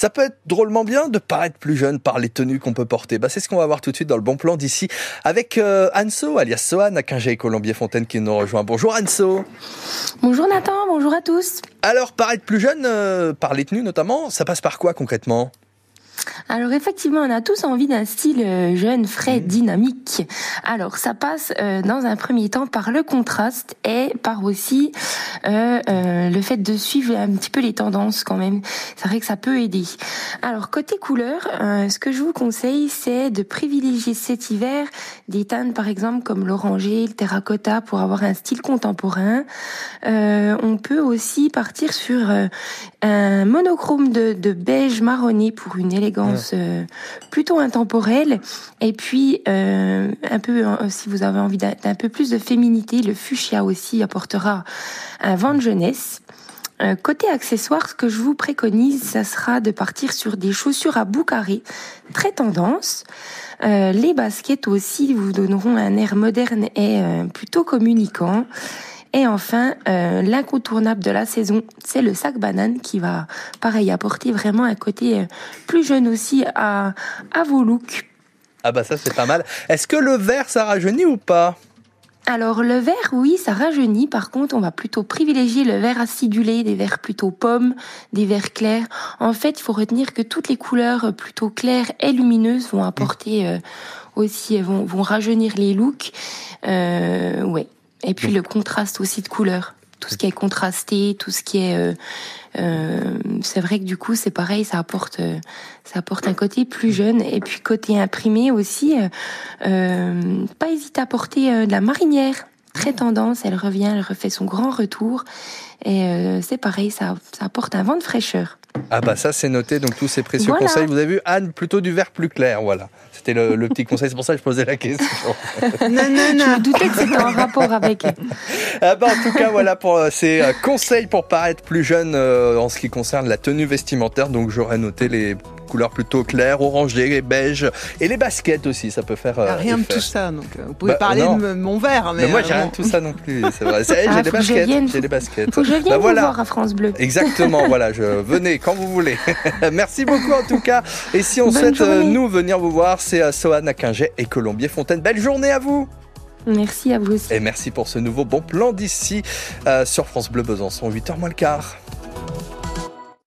Ça peut être drôlement bien de paraître plus jeune par les tenues qu'on peut porter. Bah, c'est ce qu'on va voir tout de suite dans le bon plan d'ici avec euh, Anso, alias Sohan, à Quingé et Colombier-Fontaine qui nous rejoint. Bonjour Anso. Bonjour Nathan, bonjour à tous. Alors, paraître plus jeune, euh, par les tenues notamment, ça passe par quoi concrètement? Alors effectivement, on a tous envie d'un style euh, jeune, frais, mmh. dynamique. Alors ça passe euh, dans un premier temps par le contraste et par aussi euh, le fait de suivre un petit peu les tendances quand même. C'est vrai que ça peut aider. Alors côté couleur, ce que je vous conseille, c'est de privilégier cet hiver des teintes par exemple comme l'oranger, le terracotta pour avoir un style contemporain. on peut aussi partir sur un monochrome de, de beige marronné pour une élégance euh, plutôt intemporelle. Et puis, euh, un peu, euh, si vous avez envie d'un peu plus de féminité, le fuchsia aussi apportera un vent de jeunesse. côté accessoires, ce que je vous préconise, ça sera de partir sur des chaussures à bout carré, très tendance. les baskets aussi vous donneront un air moderne et plutôt communicant. Et enfin, euh, l'incontournable de la saison, c'est le sac banane qui va, pareil, apporter vraiment un côté euh, plus jeune aussi à, à vos looks. Ah bah ça c'est pas mal. Est-ce que le vert ça rajeunit ou pas? Alors le vert, oui, ça rajeunit. Par contre, on va plutôt privilégier le vert acidulé, des verts plutôt pommes, des verts clairs. En fait, il faut retenir que toutes les couleurs plutôt claires et lumineuses vont apporter euh, aussi, vont, vont rajeunir les looks. Euh, ouais. Et puis le contraste aussi de couleurs. Tout ce qui est contrasté, tout ce qui est, euh, euh, c'est vrai que du coup c'est pareil, ça apporte, euh, ça apporte un côté plus jeune. Et puis côté imprimé aussi, euh, pas hésiter à porter de la marinière, très tendance. Elle revient, elle refait son grand retour. Et c'est pareil, ça, ça apporte un vent de fraîcheur. Ah bah ça c'est noté, donc tous ces précieux conseils. Vous avez vu Anne, plutôt du vert plus clair, voilà. C'était le, petit conseil, c'est pour ça que je posais la question. non, non, non. Je me doutais que c'était en rapport avec. Ah bah, en tout cas, voilà pour euh, ces euh, conseils pour paraître plus jeune euh, en ce qui concerne la tenue vestimentaire. Donc j'aurais noté les couleurs plutôt claires, orangées, beige et les baskets aussi, ça peut faire. rien de tout ça, donc vous pouvez bah, parler de mon verre, mais, moi j'ai rien de tout ça non plus. C'est vrai, ah, j'ai des baskets, j'ai des baskets. Faut que je vienne bah, vous voir à France Bleu. Exactement, voilà, je venez quand vous voulez. Merci beaucoup en tout cas. Et si on souhaite nous venir vous voir, c'est à Sohan, à et Colombier-Fontaine. Belle journée à vous. Merci à vous aussi. Et merci pour ce nouveau bon plan d'ici euh, sur France Bleu Besançon, 8h moins le quart.